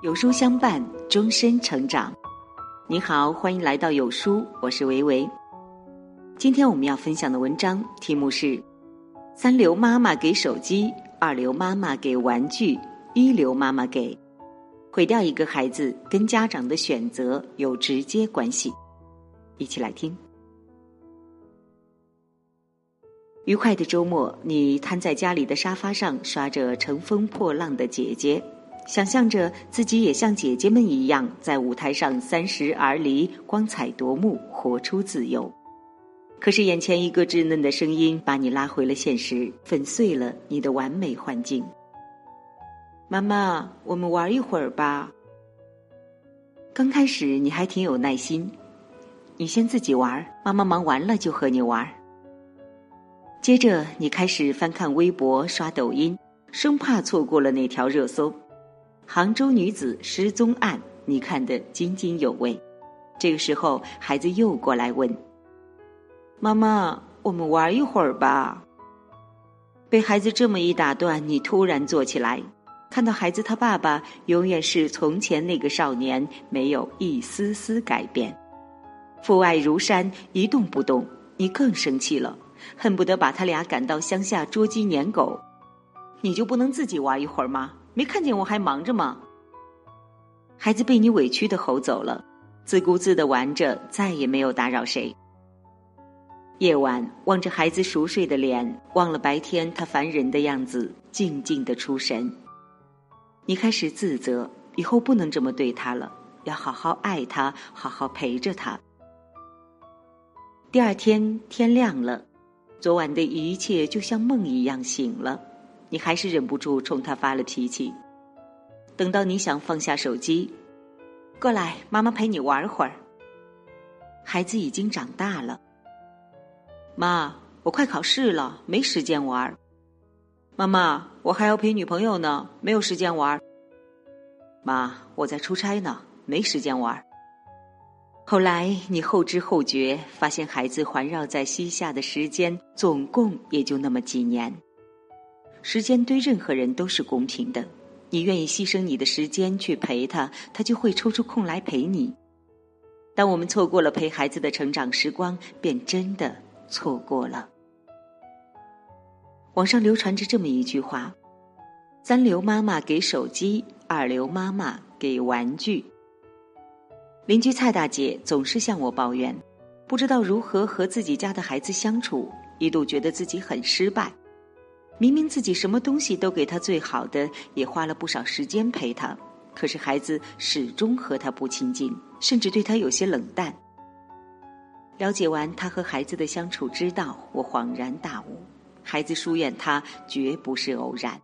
有书相伴，终身成长。你好，欢迎来到有书，我是维维。今天我们要分享的文章题目是：三流妈妈给手机，二流妈妈给玩具，一流妈妈给毁掉一个孩子，跟家长的选择有直接关系。一起来听。愉快的周末，你瘫在家里的沙发上，刷着《乘风破浪的姐姐》。想象着自己也像姐姐们一样，在舞台上三十而立，光彩夺目，活出自由。可是眼前一个稚嫩的声音把你拉回了现实，粉碎了你的完美幻境。妈妈，我们玩一会儿吧。刚开始你还挺有耐心，你先自己玩，妈妈忙完了就和你玩。接着你开始翻看微博、刷抖音，生怕错过了那条热搜。杭州女子失踪案，你看得津津有味。这个时候，孩子又过来问：“妈妈，我们玩一会儿吧。”被孩子这么一打断，你突然坐起来，看到孩子他爸爸永远是从前那个少年，没有一丝丝改变，父爱如山，一动不动。你更生气了，恨不得把他俩赶到乡下捉鸡撵狗。你就不能自己玩一会儿吗？没看见我还忙着吗？孩子被你委屈的吼走了，自顾自的玩着，再也没有打扰谁。夜晚望着孩子熟睡的脸，忘了白天他烦人的样子，静静的出神。你开始自责，以后不能这么对他了，要好好爱他，好好陪着他。第二天天亮了，昨晚的一切就像梦一样醒了。你还是忍不住冲他发了脾气。等到你想放下手机，过来，妈妈陪你玩会儿。孩子已经长大了。妈，我快考试了，没时间玩。妈妈，我还要陪女朋友呢，没有时间玩。妈，我在出差呢，没时间玩。后来你后知后觉，发现孩子环绕在膝下的时间，总共也就那么几年。时间对任何人都是公平的，你愿意牺牲你的时间去陪他，他就会抽出空来陪你。当我们错过了陪孩子的成长时光，便真的错过了。网上流传着这么一句话：“三流妈妈给手机，二流妈妈给玩具。”邻居蔡大姐总是向我抱怨，不知道如何和自己家的孩子相处，一度觉得自己很失败。明明自己什么东西都给他最好的，也花了不少时间陪他，可是孩子始终和他不亲近，甚至对他有些冷淡。了解完他和孩子的相处之道，我恍然大悟：孩子疏远他绝不是偶然。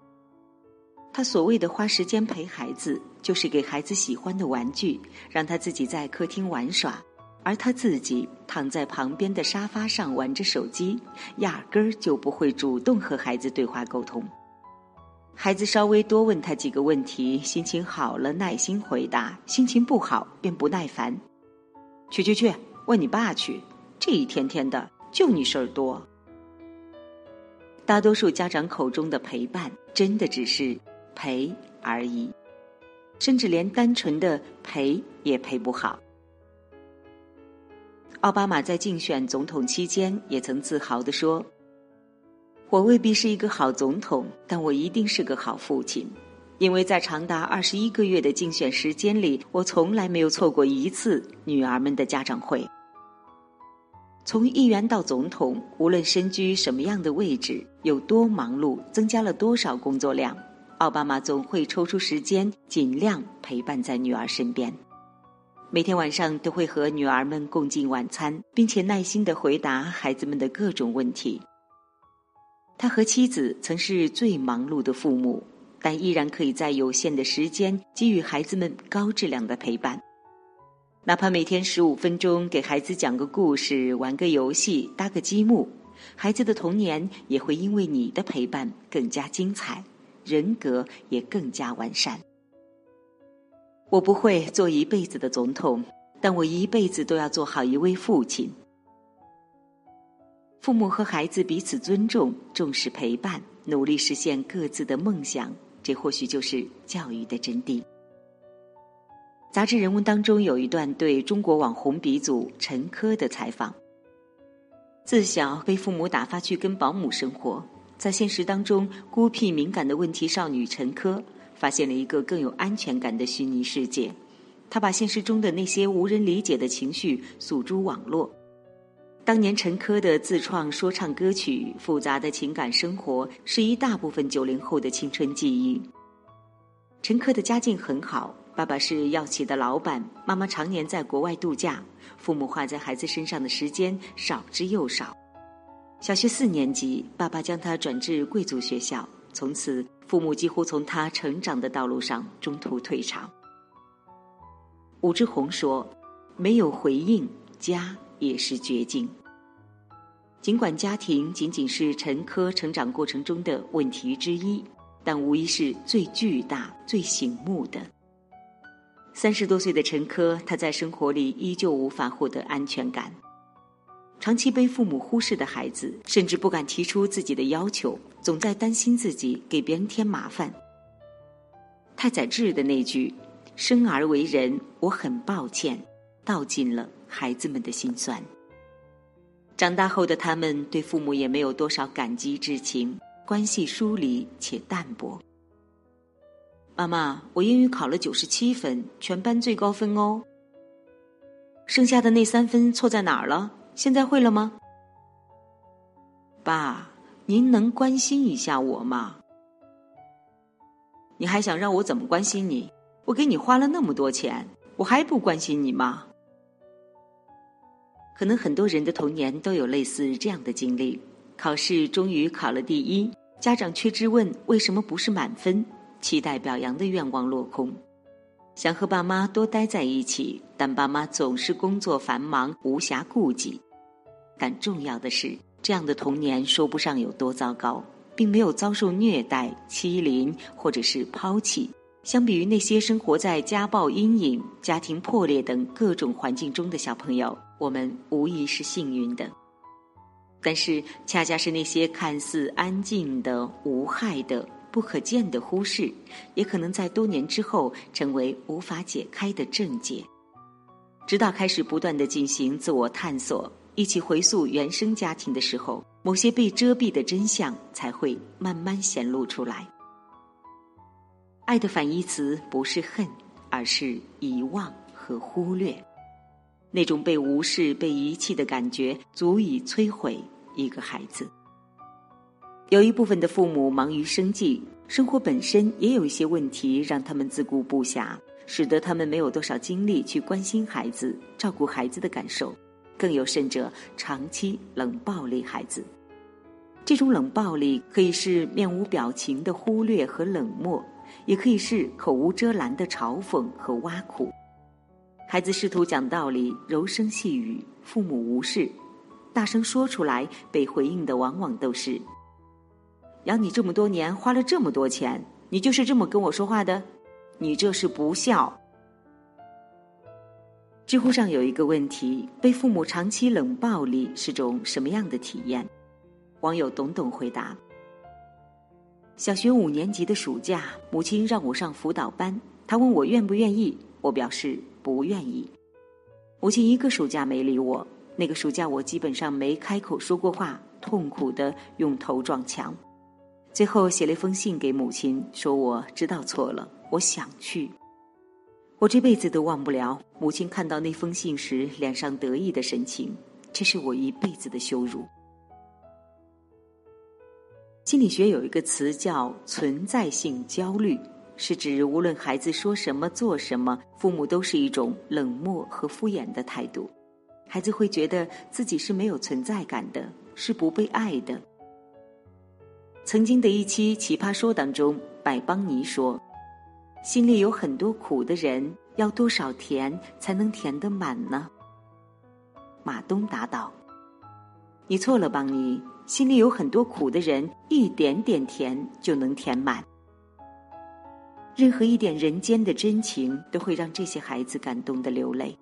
他所谓的花时间陪孩子，就是给孩子喜欢的玩具，让他自己在客厅玩耍。而他自己躺在旁边的沙发上玩着手机，压根儿就不会主动和孩子对话沟通。孩子稍微多问他几个问题，心情好了耐心回答，心情不好便不耐烦。去去去，问你爸去！这一天天的，就你事儿多。大多数家长口中的陪伴，真的只是陪而已，甚至连单纯的陪也陪不好。奥巴马在竞选总统期间也曾自豪地说：“我未必是一个好总统，但我一定是个好父亲，因为在长达二十一个月的竞选时间里，我从来没有错过一次女儿们的家长会。从议员到总统，无论身居什么样的位置，有多忙碌，增加了多少工作量，奥巴马总会抽出时间，尽量陪伴在女儿身边。”每天晚上都会和女儿们共进晚餐，并且耐心的回答孩子们的各种问题。他和妻子曾是最忙碌的父母，但依然可以在有限的时间给予孩子们高质量的陪伴。哪怕每天十五分钟给孩子讲个故事、玩个游戏、搭个积木，孩子的童年也会因为你的陪伴更加精彩，人格也更加完善。我不会做一辈子的总统，但我一辈子都要做好一位父亲。父母和孩子彼此尊重，重视陪伴，努力实现各自的梦想，这或许就是教育的真谛。杂志人物当中有一段对中国网红鼻祖陈珂的采访。自小被父母打发去跟保姆生活，在现实当中孤僻敏感的问题少女陈珂，发现了一个更有安全感的虚拟世界。他把现实中的那些无人理解的情绪诉诸网络。当年陈珂的自创说唱歌曲，复杂的情感生活，是一大部分九零后的青春记忆。陈珂的家境很好，爸爸是药企的老板，妈妈常年在国外度假。父母花在孩子身上的时间少之又少。小学四年级，爸爸将他转至贵族学校，从此父母几乎从他成长的道路上中途退场。武志红说：“没有回应，家也是绝境。”尽管家庭仅仅是陈珂成长过程中的问题之一，但无疑是最巨大、最醒目的。三十多岁的陈珂，他在生活里依旧无法获得安全感。长期被父母忽视的孩子，甚至不敢提出自己的要求，总在担心自己给别人添麻烦。太宰治的那句“生而为人，我很抱歉”，道尽了孩子们的心酸。长大后的他们，对父母也没有多少感激之情，关系疏离且淡薄。妈妈，我英语考了九十七分，全班最高分哦。剩下的那三分错在哪儿了？现在会了吗？爸，您能关心一下我吗？你还想让我怎么关心你？我给你花了那么多钱，我还不关心你吗？可能很多人的童年都有类似这样的经历：考试终于考了第一，家长却质问为什么不是满分。期待表扬的愿望落空，想和爸妈多待在一起，但爸妈总是工作繁忙，无暇顾及。但重要的是，这样的童年说不上有多糟糕，并没有遭受虐待、欺凌或者是抛弃。相比于那些生活在家暴阴影、家庭破裂等各种环境中的小朋友，我们无疑是幸运的。但是，恰恰是那些看似安静的、无害的。不可见的忽视，也可能在多年之后成为无法解开的症结。直到开始不断的进行自我探索，一起回溯原生家庭的时候，某些被遮蔽的真相才会慢慢显露出来。爱的反义词不是恨，而是遗忘和忽略。那种被无视、被遗弃的感觉，足以摧毁一个孩子。有一部分的父母忙于生计，生活本身也有一些问题，让他们自顾不暇，使得他们没有多少精力去关心孩子、照顾孩子的感受。更有甚者，长期冷暴力孩子。这种冷暴力可以是面无表情的忽略和冷漠，也可以是口无遮拦的嘲讽和挖苦。孩子试图讲道理，柔声细语，父母无视，大声说出来，被回应的往往都是。养你这么多年，花了这么多钱，你就是这么跟我说话的？你这是不孝。知乎上有一个问题：被父母长期冷暴力是种什么样的体验？网友董董回答：小学五年级的暑假，母亲让我上辅导班，她问我愿不愿意，我表示不愿意。母亲一个暑假没理我，那个暑假我基本上没开口说过话，痛苦的用头撞墙。最后写了一封信给母亲，说我知道错了，我想去。我这辈子都忘不了母亲看到那封信时脸上得意的神情，这是我一辈子的羞辱。心理学有一个词叫存在性焦虑，是指无论孩子说什么做什么，父母都是一种冷漠和敷衍的态度，孩子会觉得自己是没有存在感的，是不被爱的。曾经的一期《奇葩说》当中，百邦尼说：“心里有很多苦的人，要多少甜才能填得满呢？”马东答道：“你错了，邦尼，心里有很多苦的人，一点点甜就能填满。任何一点人间的真情，都会让这些孩子感动的流泪。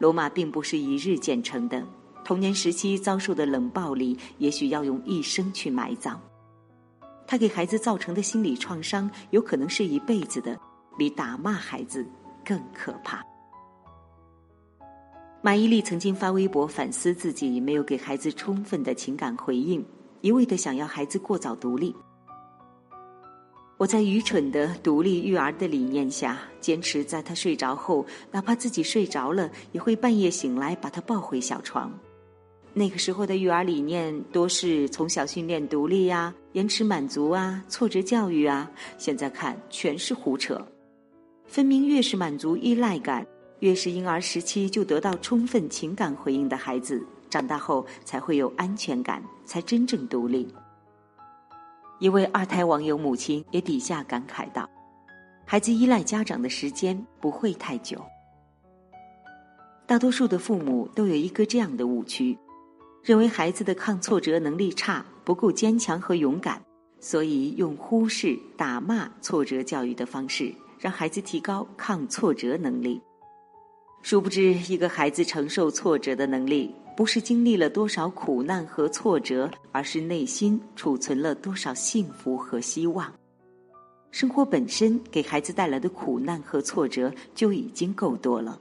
罗马并不是一日建成的，童年时期遭受的冷暴力，也许要用一生去埋葬。”他给孩子造成的心理创伤，有可能是一辈子的，比打骂孩子更可怕。马伊琍曾经发微博反思自己没有给孩子充分的情感回应，一味的想要孩子过早独立。我在愚蠢的独立育儿的理念下，坚持在他睡着后，哪怕自己睡着了，也会半夜醒来把他抱回小床。那个时候的育儿理念多是从小训练独立呀、延迟满足啊、挫折教育啊，现在看全是胡扯。分明越是满足依赖感。越是婴儿时期就得到充分情感回应的孩子，长大后才会有安全感，才真正独立。一位二胎网友母亲也底下感慨道：“孩子依赖家长的时间不会太久。”大多数的父母都有一个这样的误区，认为孩子的抗挫折能力差，不够坚强和勇敢，所以用忽视、打骂、挫折教育的方式，让孩子提高抗挫折能力。殊不知，一个孩子承受挫折的能力，不是经历了多少苦难和挫折，而是内心储存了多少幸福和希望。生活本身给孩子带来的苦难和挫折就已经够多了。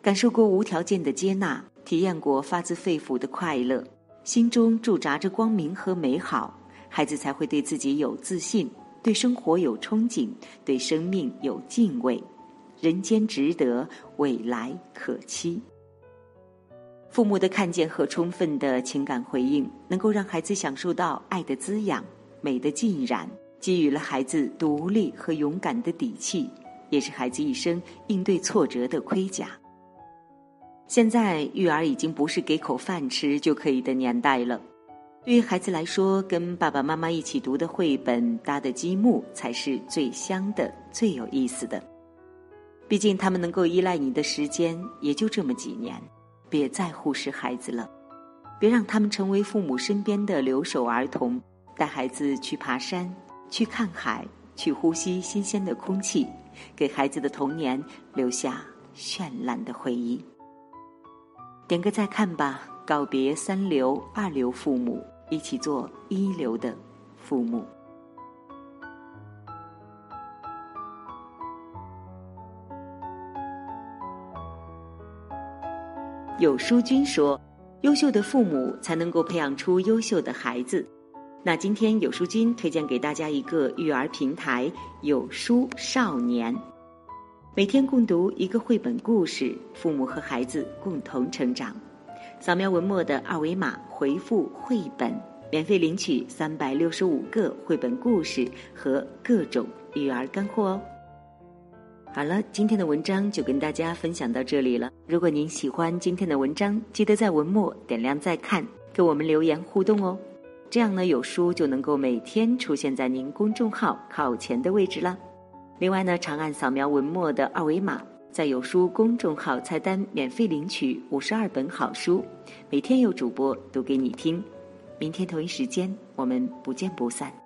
感受过无条件的接纳，体验过发自肺腑的快乐，心中驻扎着光明和美好，孩子才会对自己有自信，对生活有憧憬，对生命有敬畏。人间值得，未来可期。父母的看见和充分的情感回应，能够让孩子享受到爱的滋养、美的浸染，给予了孩子独立和勇敢的底气，也是孩子一生应对挫折的盔甲。现在育儿已经不是给口饭吃就可以的年代了，对于孩子来说，跟爸爸妈妈一起读的绘本、搭的积木，才是最香的、最有意思的。毕竟，他们能够依赖你的时间也就这么几年，别再忽视孩子了，别让他们成为父母身边的留守儿童。带孩子去爬山，去看海，去呼吸新鲜的空气，给孩子的童年留下绚烂的回忆。点个再看吧，告别三流、二流父母，一起做一流的父母。有书君说：“优秀的父母才能够培养出优秀的孩子。”那今天有书君推荐给大家一个育儿平台——有书少年，每天共读一个绘本故事，父母和孩子共同成长。扫描文末的二维码，回复“绘本”，免费领取三百六十五个绘本故事和各种育儿干货哦。好了，今天的文章就跟大家分享到这里了。如果您喜欢今天的文章，记得在文末点亮再看，给我们留言互动哦。这样呢，有书就能够每天出现在您公众号靠前的位置了。另外呢，长按扫描文末的二维码，在有书公众号菜单免费领取五十二本好书，每天有主播读给你听。明天同一时间，我们不见不散。